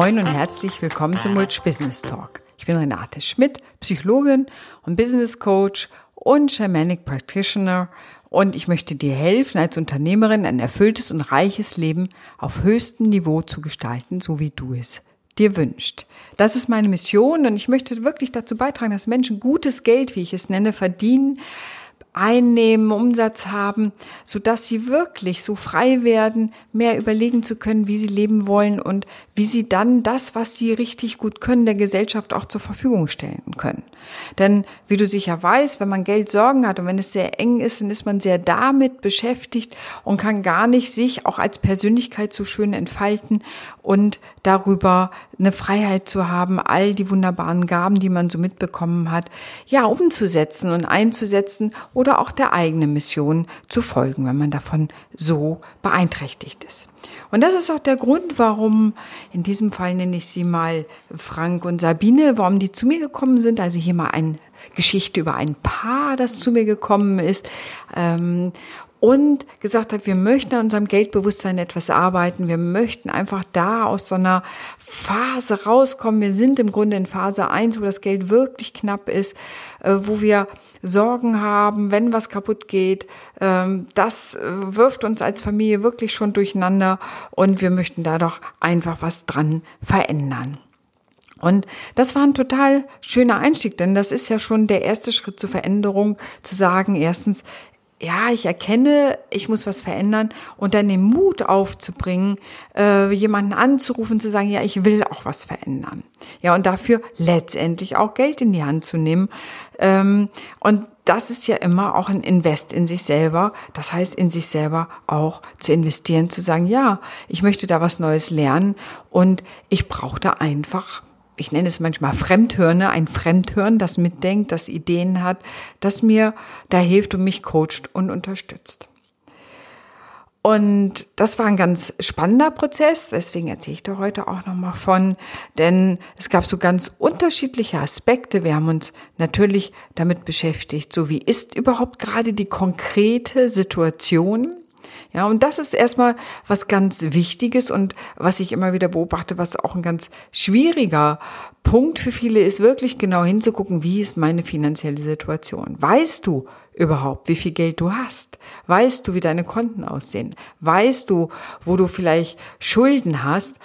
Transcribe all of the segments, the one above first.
Moin und herzlich willkommen zum Mulch Business Talk. Ich bin Renate Schmidt, Psychologin und Business Coach und Shamanic Practitioner und ich möchte dir helfen, als Unternehmerin ein erfülltes und reiches Leben auf höchstem Niveau zu gestalten, so wie du es dir wünscht. Das ist meine Mission und ich möchte wirklich dazu beitragen, dass Menschen gutes Geld, wie ich es nenne, verdienen, einnehmen, Umsatz haben, so dass sie wirklich so frei werden, mehr überlegen zu können, wie sie leben wollen und wie sie dann das, was sie richtig gut können, der Gesellschaft auch zur Verfügung stellen können. Denn wie du sicher weißt, wenn man Geld Sorgen hat und wenn es sehr eng ist, dann ist man sehr damit beschäftigt und kann gar nicht sich auch als Persönlichkeit so schön entfalten und darüber eine Freiheit zu haben, all die wunderbaren Gaben, die man so mitbekommen hat, ja, umzusetzen und einzusetzen oder auch der eigenen Mission zu folgen, wenn man davon so beeinträchtigt ist. Und das ist auch der Grund, warum, in diesem Fall nenne ich sie mal Frank und Sabine, warum die zu mir gekommen sind. Also hier mal eine Geschichte über ein Paar, das zu mir gekommen ist. Ähm, und gesagt hat, wir möchten an unserem Geldbewusstsein etwas arbeiten. Wir möchten einfach da aus so einer Phase rauskommen. Wir sind im Grunde in Phase eins, wo das Geld wirklich knapp ist, äh, wo wir Sorgen haben, wenn was kaputt geht. Ähm, das äh, wirft uns als Familie wirklich schon durcheinander und wir möchten da doch einfach was dran verändern. Und das war ein total schöner Einstieg, denn das ist ja schon der erste Schritt zur Veränderung, zu sagen, erstens, ja, ich erkenne, ich muss was verändern und dann den Mut aufzubringen, äh, jemanden anzurufen, zu sagen, ja, ich will auch was verändern. Ja, und dafür letztendlich auch Geld in die Hand zu nehmen. Ähm, und das ist ja immer auch ein Invest in sich selber. Das heißt, in sich selber auch zu investieren, zu sagen, ja, ich möchte da was Neues lernen und ich brauche da einfach ich nenne es manchmal Fremdhörne, ein Fremdhören, das mitdenkt, das Ideen hat, das mir da hilft und mich coacht und unterstützt. Und das war ein ganz spannender Prozess, deswegen erzähle ich da heute auch nochmal von, denn es gab so ganz unterschiedliche Aspekte. Wir haben uns natürlich damit beschäftigt, so wie ist überhaupt gerade die konkrete Situation ja, und das ist erstmal was ganz Wichtiges und was ich immer wieder beobachte, was auch ein ganz schwieriger Punkt für viele ist, wirklich genau hinzugucken, wie ist meine finanzielle Situation? Weißt du überhaupt, wie viel Geld du hast? Weißt du, wie deine Konten aussehen? Weißt du, wo du vielleicht Schulden hast?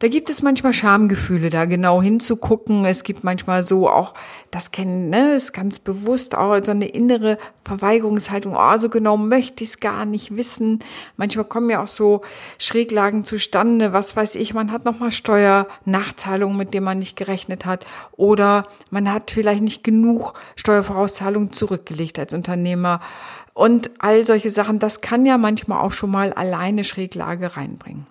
Da gibt es manchmal Schamgefühle, da genau hinzugucken. Es gibt manchmal so auch, das kennen, ne, ist ganz bewusst auch so eine innere Verweigerungshaltung. Oh, so genau möchte ich es gar nicht wissen. Manchmal kommen ja auch so Schräglagen zustande. Was weiß ich, man hat nochmal Steuernachzahlungen, mit denen man nicht gerechnet hat. Oder man hat vielleicht nicht genug Steuervorauszahlungen zurückgelegt als Unternehmer. Und all solche Sachen, das kann ja manchmal auch schon mal alleine Schräglage reinbringen.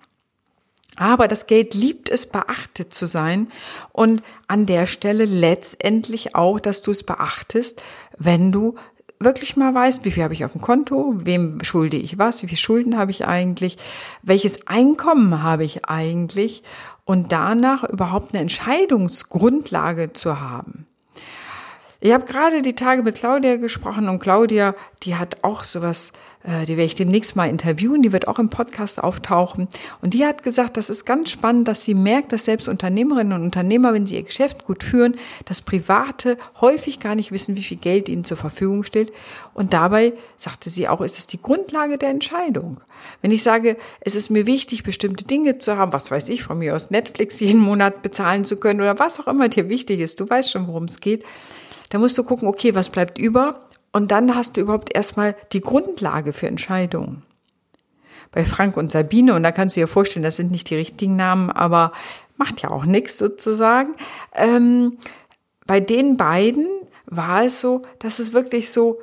Aber das Geld liebt es, beachtet zu sein. Und an der Stelle letztendlich auch, dass du es beachtest, wenn du wirklich mal weißt, wie viel habe ich auf dem Konto, wem schulde ich was, wie viel Schulden habe ich eigentlich, welches Einkommen habe ich eigentlich und danach überhaupt eine Entscheidungsgrundlage zu haben. Ich habe gerade die Tage mit Claudia gesprochen und Claudia, die hat auch sowas, äh, die werde ich demnächst mal interviewen, die wird auch im Podcast auftauchen. Und die hat gesagt, das ist ganz spannend, dass sie merkt, dass selbst Unternehmerinnen und Unternehmer, wenn sie ihr Geschäft gut führen, das Private häufig gar nicht wissen, wie viel Geld ihnen zur Verfügung steht. Und dabei, sagte sie auch, ist es die Grundlage der Entscheidung. Wenn ich sage, es ist mir wichtig, bestimmte Dinge zu haben, was weiß ich, von mir aus Netflix jeden Monat bezahlen zu können oder was auch immer dir wichtig ist, du weißt schon, worum es geht, da musst du gucken, okay, was bleibt über? Und dann hast du überhaupt erstmal die Grundlage für Entscheidungen. Bei Frank und Sabine, und da kannst du dir vorstellen, das sind nicht die richtigen Namen, aber macht ja auch nichts sozusagen. Ähm, bei den beiden war es so, dass es wirklich so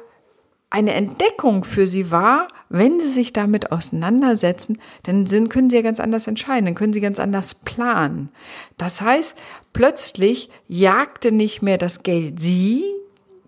eine Entdeckung für sie war, wenn sie sich damit auseinandersetzen, dann können sie ja ganz anders entscheiden, dann können sie ganz anders planen. Das heißt, plötzlich jagte nicht mehr das Geld sie,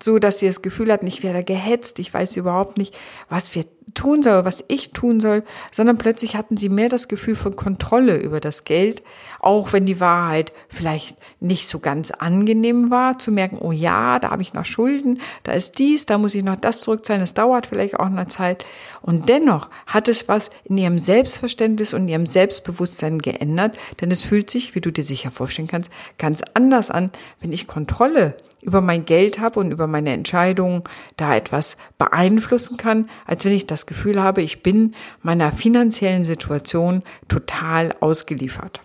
so dass sie das Gefühl hatten, ich werde gehetzt, ich weiß überhaupt nicht, was wird tun soll, was ich tun soll, sondern plötzlich hatten sie mehr das Gefühl von Kontrolle über das Geld, auch wenn die Wahrheit vielleicht nicht so ganz angenehm war, zu merken, oh ja, da habe ich noch Schulden, da ist dies, da muss ich noch das zurückzahlen, das dauert vielleicht auch eine Zeit. Und dennoch hat es was in ihrem Selbstverständnis und ihrem Selbstbewusstsein geändert, denn es fühlt sich, wie du dir sicher vorstellen kannst, ganz anders an, wenn ich Kontrolle über mein Geld habe und über meine Entscheidungen da etwas beeinflussen kann, als wenn ich das Gefühl habe, ich bin meiner finanziellen Situation total ausgeliefert.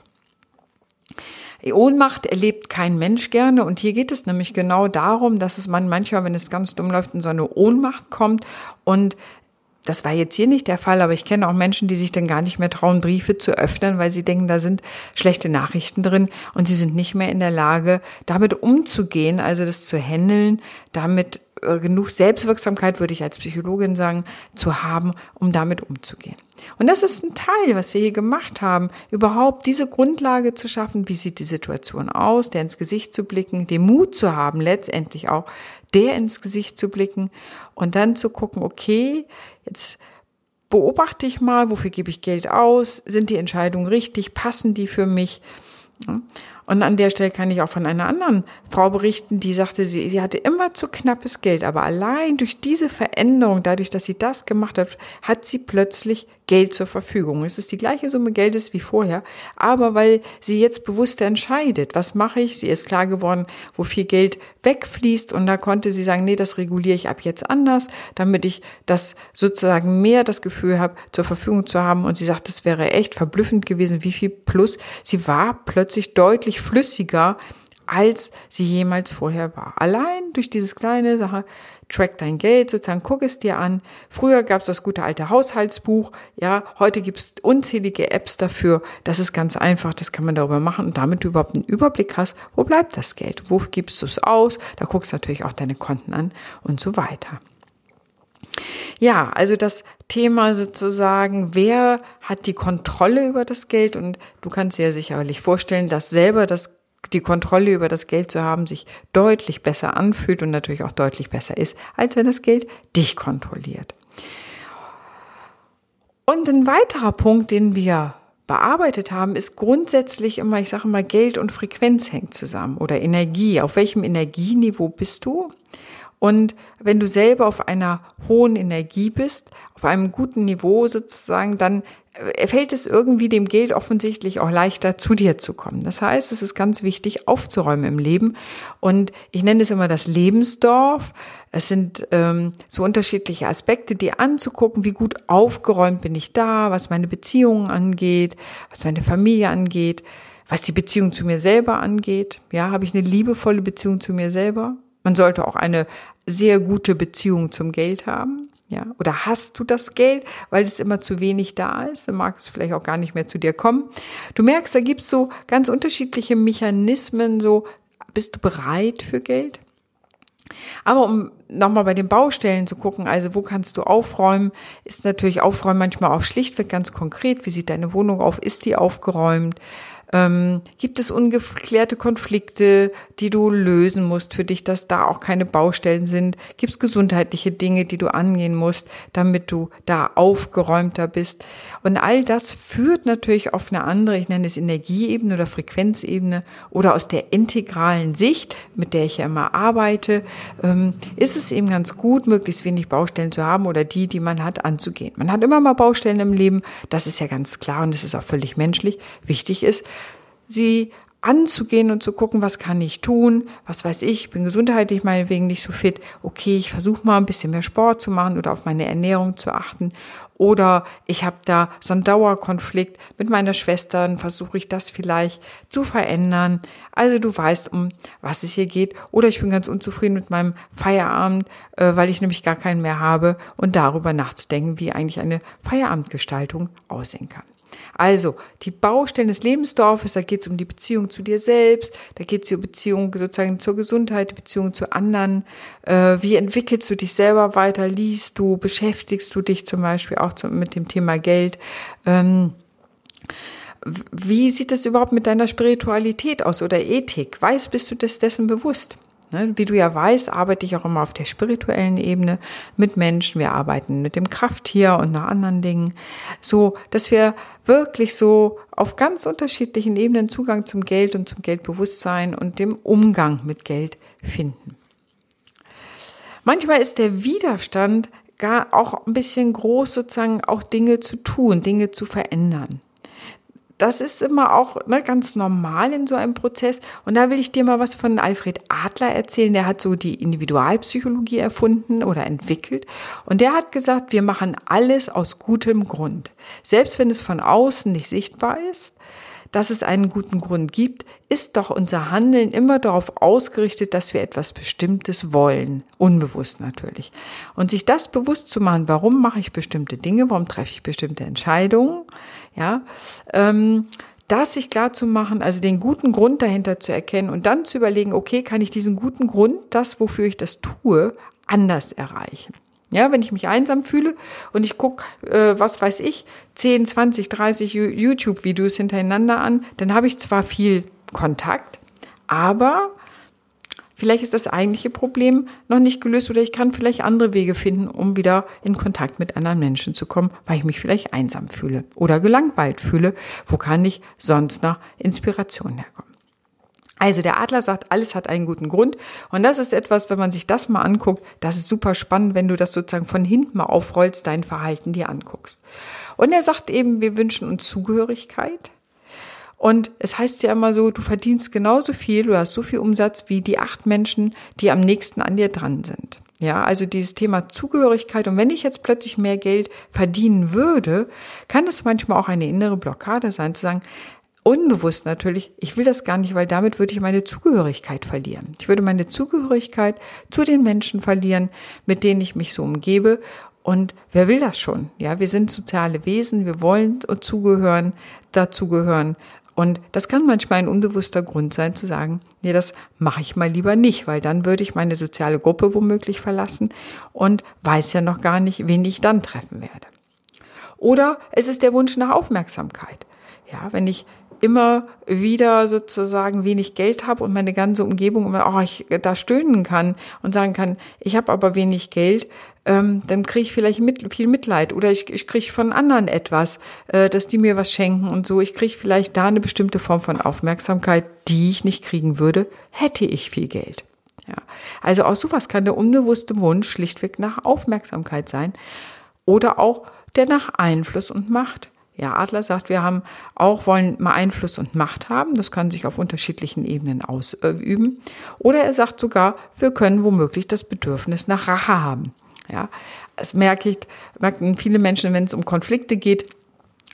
Ohnmacht erlebt kein Mensch gerne und hier geht es nämlich genau darum, dass es man manchmal, wenn es ganz dumm läuft, in so eine Ohnmacht kommt und das war jetzt hier nicht der Fall, aber ich kenne auch Menschen, die sich dann gar nicht mehr trauen, Briefe zu öffnen, weil sie denken, da sind schlechte Nachrichten drin und sie sind nicht mehr in der Lage, damit umzugehen, also das zu handeln, damit genug Selbstwirksamkeit, würde ich als Psychologin sagen, zu haben, um damit umzugehen. Und das ist ein Teil, was wir hier gemacht haben, überhaupt diese Grundlage zu schaffen, wie sieht die Situation aus, der ins Gesicht zu blicken, den Mut zu haben, letztendlich auch der ins Gesicht zu blicken und dann zu gucken, okay, jetzt beobachte ich mal, wofür gebe ich Geld aus, sind die Entscheidungen richtig, passen die für mich? Und an der Stelle kann ich auch von einer anderen Frau berichten, die sagte, sie, sie hatte immer zu knappes Geld, aber allein durch diese Veränderung, dadurch, dass sie das gemacht hat, hat sie plötzlich Geld zur Verfügung. Es ist die gleiche Summe Geldes wie vorher, aber weil sie jetzt bewusst entscheidet, was mache ich, sie ist klar geworden, wo viel Geld wegfließt und da konnte sie sagen, nee, das reguliere ich ab jetzt anders, damit ich das sozusagen mehr das Gefühl habe, zur Verfügung zu haben und sie sagt, es wäre echt verblüffend gewesen, wie viel plus. Sie war plötzlich deutlich flüssiger, als sie jemals vorher war. Allein durch dieses kleine Sache, track dein Geld, sozusagen guck es dir an. Früher gab es das gute alte Haushaltsbuch, ja, heute gibt es unzählige Apps dafür. Das ist ganz einfach, das kann man darüber machen und damit du überhaupt einen Überblick hast, wo bleibt das Geld, wo gibst du es aus, da guckst du natürlich auch deine Konten an und so weiter. Ja, also das Thema sozusagen, wer hat die Kontrolle über das Geld und du kannst dir ja sicherlich vorstellen, dass selber das die Kontrolle über das Geld zu haben, sich deutlich besser anfühlt und natürlich auch deutlich besser ist, als wenn das Geld dich kontrolliert. Und ein weiterer Punkt, den wir bearbeitet haben, ist grundsätzlich immer, ich sage mal, Geld und Frequenz hängt zusammen oder Energie. Auf welchem Energieniveau bist du? Und wenn du selber auf einer hohen Energie bist, auf einem guten Niveau sozusagen, dann fällt es irgendwie dem Geld offensichtlich auch leichter, zu dir zu kommen. Das heißt, es ist ganz wichtig, aufzuräumen im Leben. Und ich nenne es immer das Lebensdorf. Es sind ähm, so unterschiedliche Aspekte, die anzugucken, wie gut aufgeräumt bin ich da, was meine Beziehungen angeht, was meine Familie angeht, was die Beziehung zu mir selber angeht. Ja, habe ich eine liebevolle Beziehung zu mir selber? Man sollte auch eine sehr gute Beziehung zum Geld haben. Ja, oder hast du das Geld, weil es immer zu wenig da ist? Dann mag es vielleicht auch gar nicht mehr zu dir kommen. Du merkst, da gibt's so ganz unterschiedliche Mechanismen, so, bist du bereit für Geld? Aber um nochmal bei den Baustellen zu gucken, also wo kannst du aufräumen, ist natürlich Aufräumen manchmal auch schlichtweg ganz konkret. Wie sieht deine Wohnung auf? Ist die aufgeräumt? Ähm, gibt es ungeklärte Konflikte, die du lösen musst für dich, dass da auch keine Baustellen sind? Gibt es gesundheitliche Dinge, die du angehen musst, damit du da aufgeräumter bist? Und all das führt natürlich auf eine andere, ich nenne es Energieebene oder Frequenzebene oder aus der integralen Sicht, mit der ich ja immer arbeite, ähm, ist es eben ganz gut, möglichst wenig Baustellen zu haben oder die, die man hat, anzugehen. Man hat immer mal Baustellen im Leben, das ist ja ganz klar und das ist auch völlig menschlich. Wichtig ist, sie anzugehen und zu gucken, was kann ich tun, was weiß ich, bin gesundheitlich meinetwegen nicht so fit, okay, ich versuche mal ein bisschen mehr Sport zu machen oder auf meine Ernährung zu achten oder ich habe da so einen Dauerkonflikt mit meiner Schwester, versuche ich das vielleicht zu verändern. Also du weißt, um was es hier geht oder ich bin ganz unzufrieden mit meinem Feierabend, äh, weil ich nämlich gar keinen mehr habe und darüber nachzudenken, wie eigentlich eine Feierabendgestaltung aussehen kann. Also die Baustellen des Lebensdorfes, da geht es um die Beziehung zu dir selbst, da geht es um Beziehung sozusagen zur Gesundheit, Beziehung zu anderen. Äh, wie entwickelst du dich selber weiter? Liest du, beschäftigst du dich zum Beispiel auch zu, mit dem Thema Geld? Ähm, wie sieht es überhaupt mit deiner Spiritualität aus oder Ethik? Weiß, bist du des dessen bewusst? Ne, wie du ja weißt, arbeite ich auch immer auf der spirituellen Ebene mit Menschen. Wir arbeiten mit dem Krafttier und nach anderen Dingen. So, dass wir wirklich so auf ganz unterschiedlichen Ebenen Zugang zum Geld und zum Geldbewusstsein und dem Umgang mit Geld finden. Manchmal ist der Widerstand gar auch ein bisschen groß, sozusagen auch Dinge zu tun, Dinge zu verändern das ist immer auch ne, ganz normal in so einem Prozess. Und da will ich dir mal was von Alfred Adler erzählen. Der hat so die Individualpsychologie erfunden oder entwickelt. Und der hat gesagt, wir machen alles aus gutem Grund. Selbst wenn es von außen nicht sichtbar ist, dass es einen guten Grund gibt, ist doch unser Handeln immer darauf ausgerichtet, dass wir etwas Bestimmtes wollen. Unbewusst natürlich. Und sich das bewusst zu machen, warum mache ich bestimmte Dinge, warum treffe ich bestimmte Entscheidungen, ja, ähm, das sich klar zu machen, also den guten Grund dahinter zu erkennen und dann zu überlegen, okay, kann ich diesen guten Grund, das, wofür ich das tue, anders erreichen? Ja, wenn ich mich einsam fühle und ich gucke, äh, was weiß ich, 10, 20, 30 YouTube-Videos hintereinander an, dann habe ich zwar viel Kontakt, aber vielleicht ist das eigentliche Problem noch nicht gelöst oder ich kann vielleicht andere Wege finden, um wieder in Kontakt mit anderen Menschen zu kommen, weil ich mich vielleicht einsam fühle oder gelangweilt fühle. Wo kann ich sonst noch Inspiration herkommen? Also der Adler sagt, alles hat einen guten Grund. Und das ist etwas, wenn man sich das mal anguckt, das ist super spannend, wenn du das sozusagen von hinten mal aufrollst, dein Verhalten dir anguckst. Und er sagt eben, wir wünschen uns Zugehörigkeit. Und es heißt ja immer so, du verdienst genauso viel, du hast so viel Umsatz wie die acht Menschen, die am nächsten an dir dran sind. Ja, also dieses Thema Zugehörigkeit. Und wenn ich jetzt plötzlich mehr Geld verdienen würde, kann es manchmal auch eine innere Blockade sein, zu sagen, unbewusst natürlich, ich will das gar nicht, weil damit würde ich meine Zugehörigkeit verlieren. Ich würde meine Zugehörigkeit zu den Menschen verlieren, mit denen ich mich so umgebe. Und wer will das schon? Ja, wir sind soziale Wesen, wir wollen zugehören, dazugehören. Und das kann manchmal ein unbewusster Grund sein, zu sagen, nee, das mache ich mal lieber nicht, weil dann würde ich meine soziale Gruppe womöglich verlassen und weiß ja noch gar nicht, wen ich dann treffen werde. Oder es ist der Wunsch nach Aufmerksamkeit. Ja, wenn ich immer wieder sozusagen wenig Geld habe und meine ganze Umgebung immer, oh, ich da stöhnen kann und sagen kann, ich habe aber wenig Geld, ähm, dann kriege ich vielleicht mit, viel Mitleid oder ich, ich kriege von anderen etwas, äh, dass die mir was schenken und so. Ich kriege vielleicht da eine bestimmte Form von Aufmerksamkeit, die ich nicht kriegen würde, hätte ich viel Geld. Ja. Also auch sowas kann der unbewusste Wunsch schlichtweg nach Aufmerksamkeit sein oder auch der nach Einfluss und Macht. Ja, Adler sagt, wir haben auch wollen mal Einfluss und Macht haben. Das kann sich auf unterschiedlichen Ebenen ausüben. Oder er sagt sogar, wir können womöglich das Bedürfnis nach Rache haben. Ja, das merke ich, merken viele Menschen, wenn es um Konflikte geht,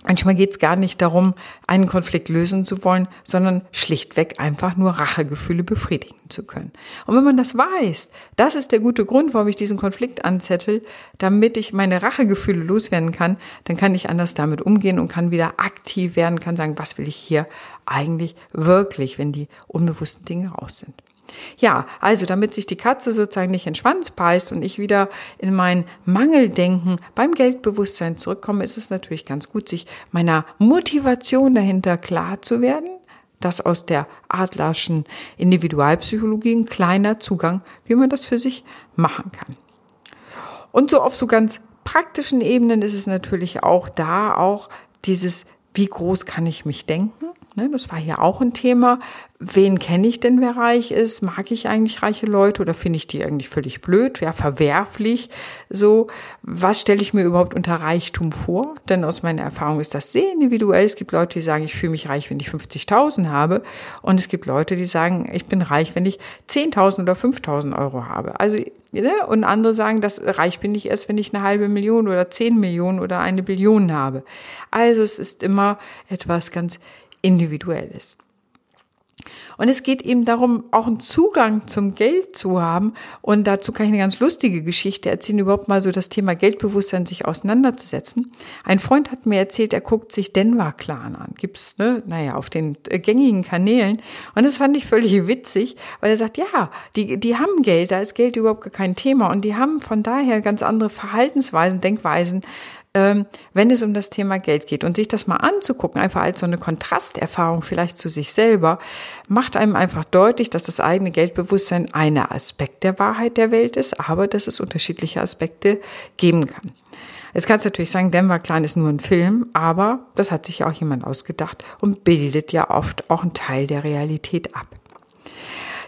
Manchmal geht es gar nicht darum, einen Konflikt lösen zu wollen, sondern schlichtweg einfach nur Rachegefühle befriedigen zu können. Und wenn man das weiß, das ist der gute Grund, warum ich diesen Konflikt anzettel, damit ich meine Rachegefühle loswerden kann, dann kann ich anders damit umgehen und kann wieder aktiv werden, kann sagen, was will ich hier eigentlich wirklich, wenn die unbewussten Dinge raus sind. Ja, also damit sich die Katze sozusagen nicht in den Schwanz beißt und ich wieder in mein Mangeldenken beim Geldbewusstsein zurückkomme, ist es natürlich ganz gut, sich meiner Motivation dahinter klar zu werden. Das aus der Adlerschen Individualpsychologie ein kleiner Zugang, wie man das für sich machen kann. Und so auf so ganz praktischen Ebenen ist es natürlich auch da auch dieses, wie groß kann ich mich denken? Ne, das war hier auch ein Thema. Wen kenne ich denn, wer reich ist? Mag ich eigentlich reiche Leute oder finde ich die eigentlich völlig blöd? Wer verwerflich? So, was stelle ich mir überhaupt unter Reichtum vor? Denn aus meiner Erfahrung ist das sehr individuell. Es gibt Leute, die sagen, ich fühle mich reich, wenn ich 50.000 habe. Und es gibt Leute, die sagen, ich bin reich, wenn ich 10.000 oder 5.000 Euro habe. Also, ne? und andere sagen, das reich bin ich erst, wenn ich eine halbe Million oder 10 Millionen oder eine Billion habe. Also es ist immer etwas ganz individuell ist. Und es geht eben darum, auch einen Zugang zum Geld zu haben. Und dazu kann ich eine ganz lustige Geschichte erzählen, überhaupt mal so das Thema Geldbewusstsein sich auseinanderzusetzen. Ein Freund hat mir erzählt, er guckt sich Denver Clan an. Gibt's, ne, naja, auf den äh, gängigen Kanälen. Und das fand ich völlig witzig, weil er sagt, ja, die, die haben Geld, da ist Geld überhaupt kein Thema. Und die haben von daher ganz andere Verhaltensweisen, Denkweisen, wenn es um das Thema Geld geht. Und sich das mal anzugucken, einfach als so eine Kontrasterfahrung vielleicht zu sich selber, macht einem einfach deutlich, dass das eigene Geldbewusstsein einer Aspekt der Wahrheit der Welt ist, aber dass es unterschiedliche Aspekte geben kann. Jetzt kannst du natürlich sagen, Denver Clan ist nur ein Film, aber das hat sich ja auch jemand ausgedacht und bildet ja oft auch einen Teil der Realität ab.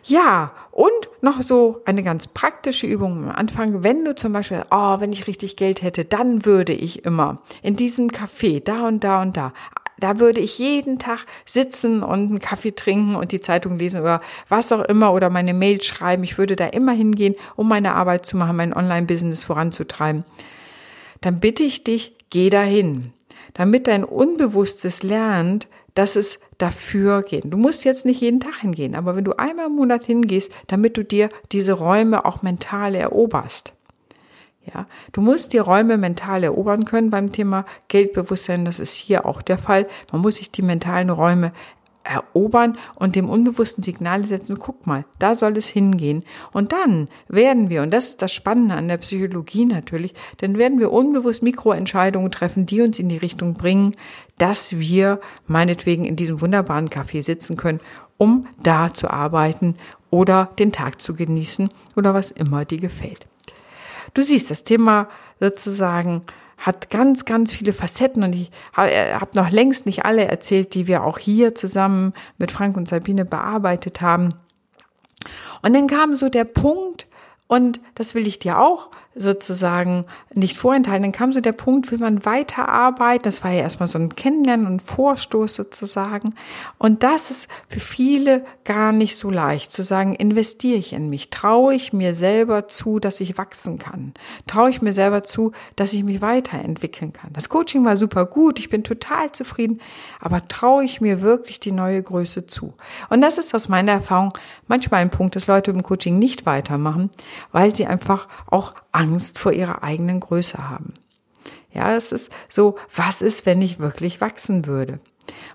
Ja, und noch so eine ganz praktische Übung am Anfang. Wenn du zum Beispiel, oh, wenn ich richtig Geld hätte, dann würde ich immer in diesem Café, da und da und da, da würde ich jeden Tag sitzen und einen Kaffee trinken und die Zeitung lesen oder was auch immer oder meine Mail schreiben. Ich würde da immer hingehen, um meine Arbeit zu machen, mein Online-Business voranzutreiben. Dann bitte ich dich, geh dahin, damit dein Unbewusstes lernt, dass es dafür geht. Du musst jetzt nicht jeden Tag hingehen, aber wenn du einmal im Monat hingehst, damit du dir diese Räume auch mental eroberst. Ja, du musst die Räume mental erobern können beim Thema Geldbewusstsein. Das ist hier auch der Fall. Man muss sich die mentalen Räume erobern und dem unbewussten Signale setzen, guck mal, da soll es hingehen. Und dann werden wir, und das ist das Spannende an der Psychologie natürlich, dann werden wir unbewusst Mikroentscheidungen treffen, die uns in die Richtung bringen, dass wir meinetwegen in diesem wunderbaren Café sitzen können, um da zu arbeiten oder den Tag zu genießen oder was immer dir gefällt. Du siehst, das Thema sozusagen hat ganz, ganz viele Facetten und ich äh, habe noch längst nicht alle erzählt, die wir auch hier zusammen mit Frank und Sabine bearbeitet haben. Und dann kam so der Punkt, und das will ich dir auch sozusagen nicht vorenthalten. Dann kam so der Punkt, will man weiterarbeiten. Das war ja erstmal so ein Kennenlernen und Vorstoß sozusagen. Und das ist für viele gar nicht so leicht zu sagen, investiere ich in mich? Traue ich mir selber zu, dass ich wachsen kann? Traue ich mir selber zu, dass ich mich weiterentwickeln kann? Das Coaching war super gut. Ich bin total zufrieden. Aber traue ich mir wirklich die neue Größe zu? Und das ist aus meiner Erfahrung manchmal ein Punkt, dass Leute im Coaching nicht weitermachen, weil sie einfach auch Angst vor ihrer eigenen Größe haben. Ja, es ist so, was ist, wenn ich wirklich wachsen würde?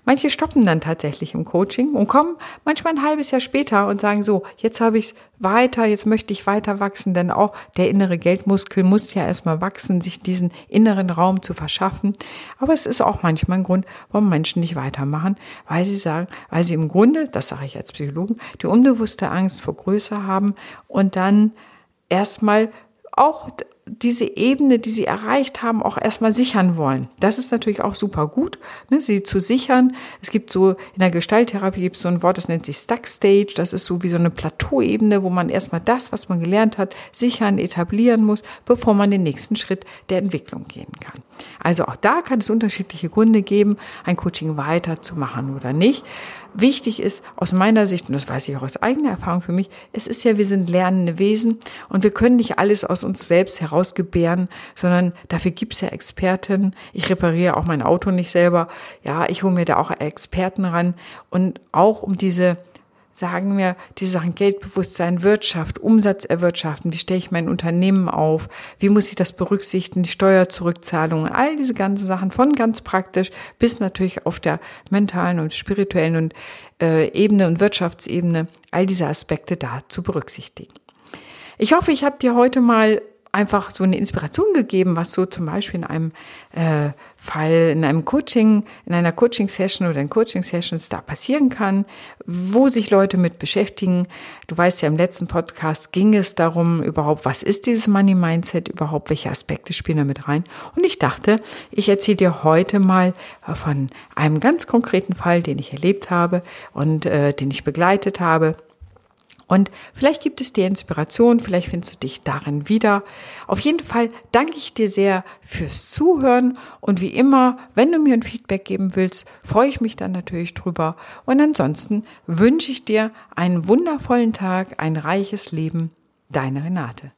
Manche stoppen dann tatsächlich im Coaching und kommen manchmal ein halbes Jahr später und sagen so, jetzt habe ich es weiter, jetzt möchte ich weiter wachsen, denn auch der innere Geldmuskel muss ja erstmal wachsen, sich diesen inneren Raum zu verschaffen. Aber es ist auch manchmal ein Grund, warum Menschen nicht weitermachen, weil sie sagen, weil sie im Grunde, das sage ich als Psychologen, die unbewusste Angst vor Größe haben und dann erstmal auch diese Ebene, die sie erreicht haben, auch erstmal sichern wollen. Das ist natürlich auch super gut, ne, sie zu sichern. Es gibt so, in der Gestalttherapie gibt es so ein Wort, das nennt sich Stuck Stage. Das ist so wie so eine Plateauebene, wo man erstmal das, was man gelernt hat, sichern, etablieren muss, bevor man den nächsten Schritt der Entwicklung gehen kann. Also auch da kann es unterschiedliche Gründe geben, ein Coaching weiterzumachen oder nicht. Wichtig ist aus meiner Sicht, und das weiß ich auch aus eigener Erfahrung für mich, es ist ja, wir sind lernende Wesen und wir können nicht alles aus uns selbst herausgebären, sondern dafür gibt's ja Experten. Ich repariere auch mein Auto nicht selber. Ja, ich hole mir da auch Experten ran und auch um diese sagen wir diese Sachen Geldbewusstsein, Wirtschaft, Umsatz erwirtschaften, wie stelle ich mein Unternehmen auf, wie muss ich das berücksichtigen, die Steuerzurückzahlungen, all diese ganzen Sachen von ganz praktisch bis natürlich auf der mentalen und spirituellen und äh, Ebene und Wirtschaftsebene, all diese Aspekte da zu berücksichtigen. Ich hoffe, ich habe dir heute mal einfach so eine Inspiration gegeben, was so zum Beispiel in einem äh, Fall, in einem Coaching, in einer Coaching-Session oder in Coaching-Sessions da passieren kann, wo sich Leute mit beschäftigen. Du weißt ja, im letzten Podcast ging es darum, überhaupt, was ist dieses Money Mindset überhaupt, welche Aspekte spielen da mit rein. Und ich dachte, ich erzähle dir heute mal von einem ganz konkreten Fall, den ich erlebt habe und äh, den ich begleitet habe und vielleicht gibt es dir Inspiration, vielleicht findest du dich darin wieder. Auf jeden Fall danke ich dir sehr fürs Zuhören und wie immer, wenn du mir ein Feedback geben willst, freue ich mich dann natürlich drüber. Und ansonsten wünsche ich dir einen wundervollen Tag, ein reiches Leben. Deine Renate.